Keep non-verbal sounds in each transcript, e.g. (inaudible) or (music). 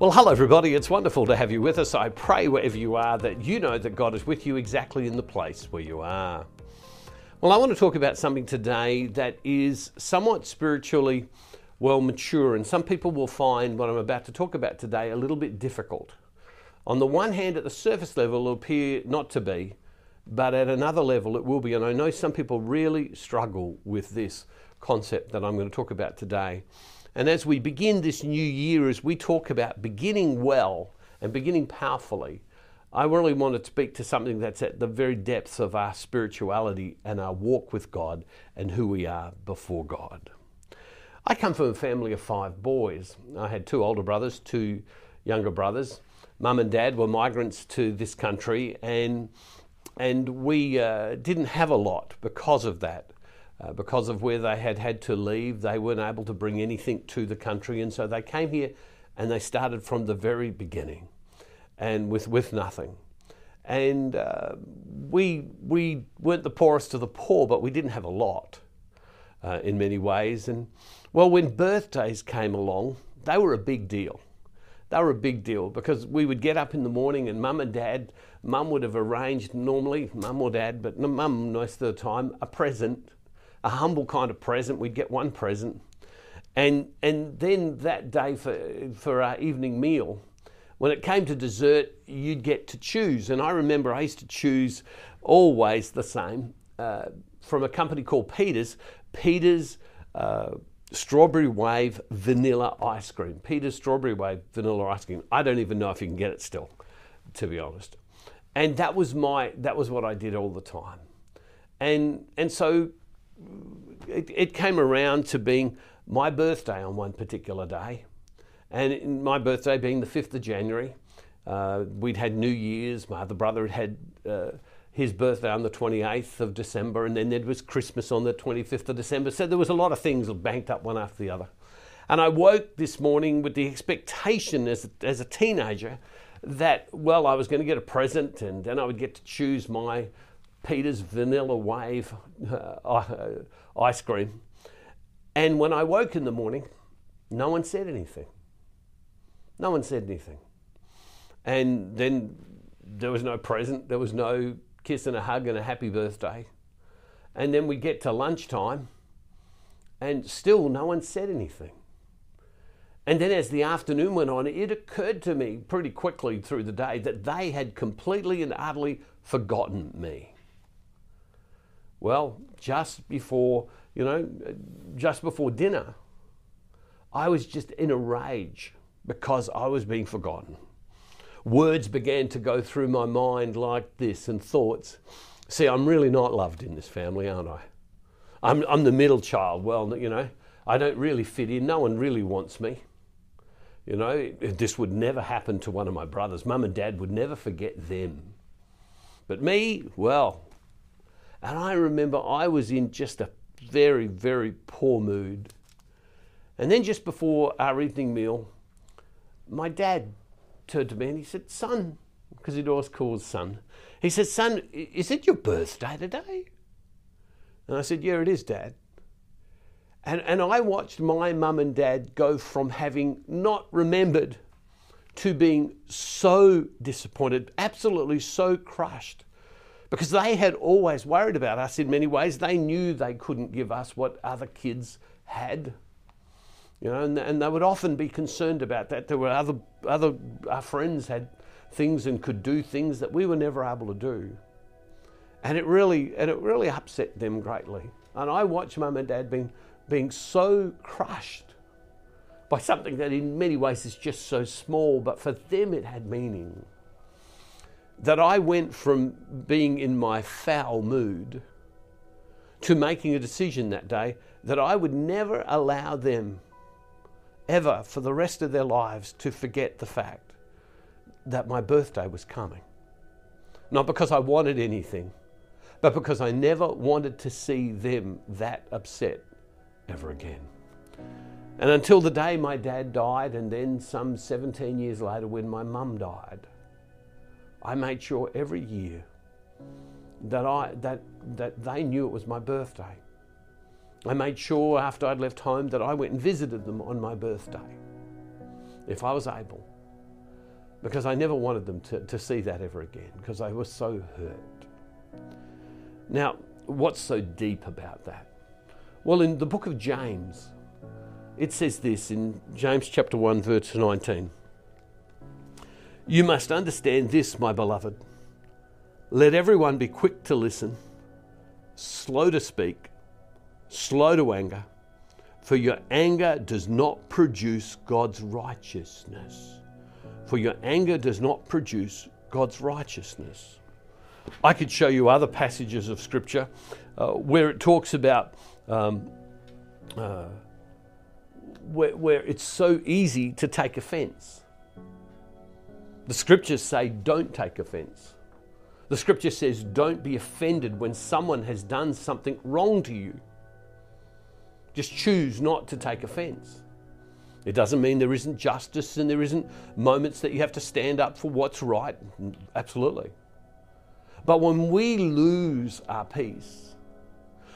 Well, hello, everybody. It's wonderful to have you with us. I pray wherever you are that you know that God is with you exactly in the place where you are. Well, I want to talk about something today that is somewhat spiritually well mature, and some people will find what I'm about to talk about today a little bit difficult. On the one hand, at the surface level, it'll appear not to be, but at another level, it will be. And I know some people really struggle with this concept that I'm going to talk about today. And as we begin this new year, as we talk about beginning well and beginning powerfully, I really want to speak to something that's at the very depths of our spirituality and our walk with God and who we are before God. I come from a family of five boys. I had two older brothers, two younger brothers. Mum and dad were migrants to this country, and, and we uh, didn't have a lot because of that. Uh, because of where they had had to leave, they weren't able to bring anything to the country, and so they came here and they started from the very beginning and with, with nothing. And uh, we, we weren't the poorest of the poor, but we didn't have a lot uh, in many ways. And well, when birthdays came along, they were a big deal. They were a big deal because we would get up in the morning and mum and dad, mum would have arranged normally, mum or dad, but mum most of the time, a present a humble kind of present. We'd get one present. And, and then that day for, for our evening meal, when it came to dessert, you'd get to choose. And I remember I used to choose always the same uh, from a company called Peters. Peters uh, Strawberry Wave Vanilla Ice Cream. Peters Strawberry Wave Vanilla Ice Cream. I don't even know if you can get it still, to be honest. And that was my that was what I did all the time. And and so it, it came around to being my birthday on one particular day. And my birthday being the 5th of January, uh, we'd had New Year's. My other brother had had uh, his birthday on the 28th of December, and then there was Christmas on the 25th of December. So there was a lot of things banked up one after the other. And I woke this morning with the expectation as, as a teenager that, well, I was going to get a present and then I would get to choose my Peters Vanilla Wave uh, uh, ice cream. And when I woke in the morning, no one said anything. No one said anything. And then there was no present, there was no kiss and a hug and a happy birthday. And then we get to lunchtime, and still no one said anything. And then as the afternoon went on, it occurred to me pretty quickly through the day that they had completely and utterly forgotten me. Well, just before, you know, just before dinner, I was just in a rage because I was being forgotten. Words began to go through my mind like this and thoughts. See, I'm really not loved in this family, aren't I? I'm, I'm the middle child. Well, you know, I don't really fit in. No one really wants me. You know, this would never happen to one of my brothers. Mum and dad would never forget them. But me, well, and I remember I was in just a very, very poor mood. And then just before our evening meal, my dad turned to me and he said, Son, because he'd always called son, he said, Son, is it your birthday today? And I said, Yeah, it is, Dad. And, and I watched my mum and dad go from having not remembered to being so disappointed, absolutely so crushed because they had always worried about us in many ways. They knew they couldn't give us what other kids had. You know, and, and they would often be concerned about that. There were other, other our friends had things and could do things that we were never able to do. And it really, and it really upset them greatly. And I watched mum and dad being, being so crushed by something that in many ways is just so small, but for them it had meaning that I went from being in my foul mood to making a decision that day that I would never allow them ever for the rest of their lives to forget the fact that my birthday was coming. Not because I wanted anything, but because I never wanted to see them that upset ever again. And until the day my dad died, and then some 17 years later when my mum died, I made sure every year that, I, that, that they knew it was my birthday. I made sure after I'd left home that I went and visited them on my birthday, if I was able. because I never wanted them to, to see that ever again because I was so hurt. Now, what's so deep about that? Well, in the book of James, it says this in James chapter 1, verse 19. You must understand this, my beloved. Let everyone be quick to listen, slow to speak, slow to anger, for your anger does not produce God's righteousness. For your anger does not produce God's righteousness. I could show you other passages of Scripture uh, where it talks about um, uh, where, where it's so easy to take offense. The Scriptures say, don't take offense. The Scripture says, don't be offended when someone has done something wrong to you. Just choose not to take offense. It doesn't mean there isn't justice and there isn't moments that you have to stand up for what's right. Absolutely. But when we lose our peace,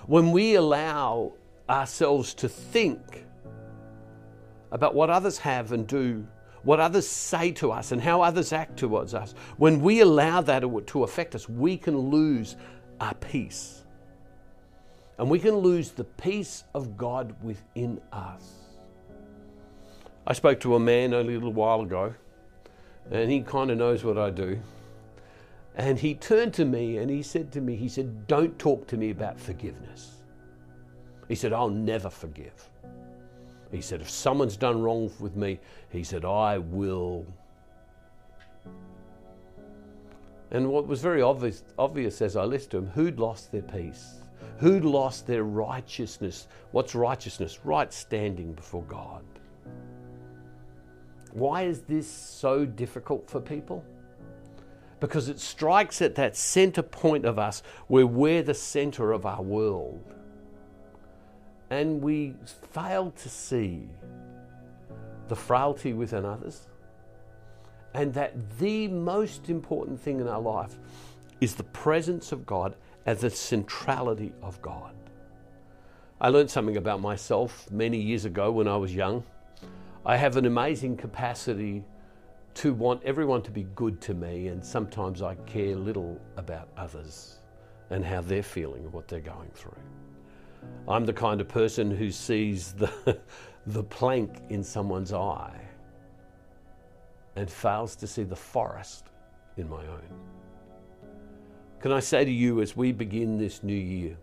when we allow ourselves to think about what others have and do, what others say to us, and how others act towards us, when we allow that to affect us, we can lose our peace. And we can lose the peace of God within us. I spoke to a man only a little while ago, and he kind of knows what I do. And he turned to me and he said to me, he said, Don't talk to me about forgiveness. He said, I'll never forgive. He said, If someone's done wrong with me, he said, I will. And what was very obvious, obvious as I listened to him, who'd lost their peace? Who'd lost their righteousness? What's righteousness? Right standing before God. Why is this so difficult for people? because it strikes at that center point of us where we're the center of our world. And we fail to see the frailty within others, and that the most important thing in our life is the presence of God and the centrality of God. I learned something about myself many years ago when I was young. I have an amazing capacity to want everyone to be good to me, and sometimes I care little about others and how they're feeling and what they're going through. I'm the kind of person who sees the, (laughs) the plank in someone's eye and fails to see the forest in my own. Can I say to you as we begin this new year,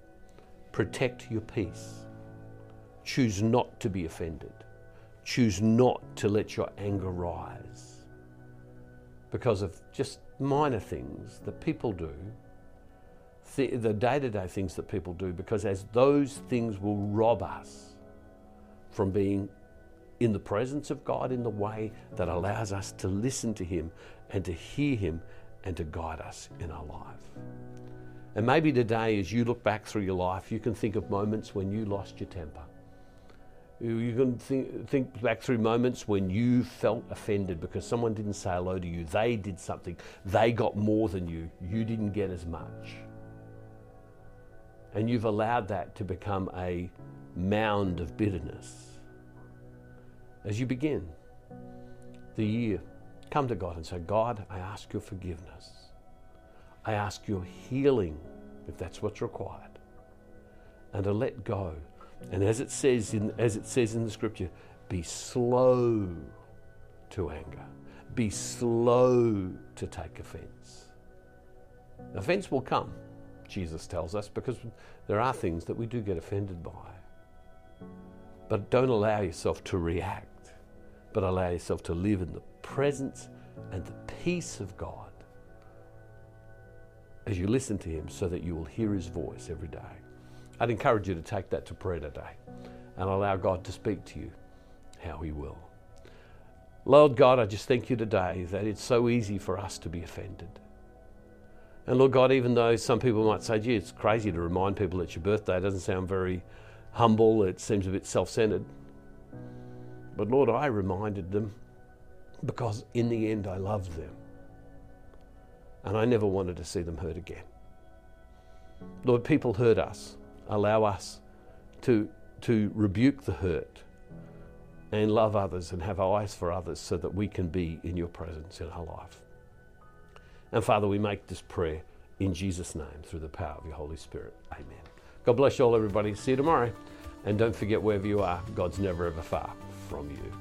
protect your peace. Choose not to be offended. Choose not to let your anger rise because of just minor things that people do, the day to day things that people do, because as those things will rob us from being in the presence of God in the way that allows us to listen to Him and to hear Him and to guide us in our life. And maybe today, as you look back through your life, you can think of moments when you lost your temper you can think, think back through moments when you felt offended because someone didn't say hello to you. They did something. They got more than you. You didn't get as much. And you've allowed that to become a mound of bitterness. As you begin the year, come to God and say, God, I ask your forgiveness. I ask your healing, if that's what's required, and to let go and as it says in, as it says in the scripture, be slow to anger. Be slow to take offense. Offense will come, Jesus tells us, because there are things that we do get offended by. But don't allow yourself to react, but allow yourself to live in the presence and the peace of God as you listen to Him so that you will hear His voice every day. I'd encourage you to take that to prayer today and allow God to speak to you how He will. Lord God, I just thank you today that it's so easy for us to be offended. And Lord God, even though some people might say, gee, it's crazy to remind people it's your birthday, it doesn't sound very humble, it seems a bit self centered. But Lord, I reminded them because in the end I loved them. And I never wanted to see them hurt again. Lord, people hurt us allow us to, to rebuke the hurt and love others and have eyes for others so that we can be in your presence in our life. And Father, we make this prayer in Jesus' name through the power of your Holy Spirit. Amen. God bless you all, everybody. See you tomorrow. And don't forget, wherever you are, God's never ever far from you.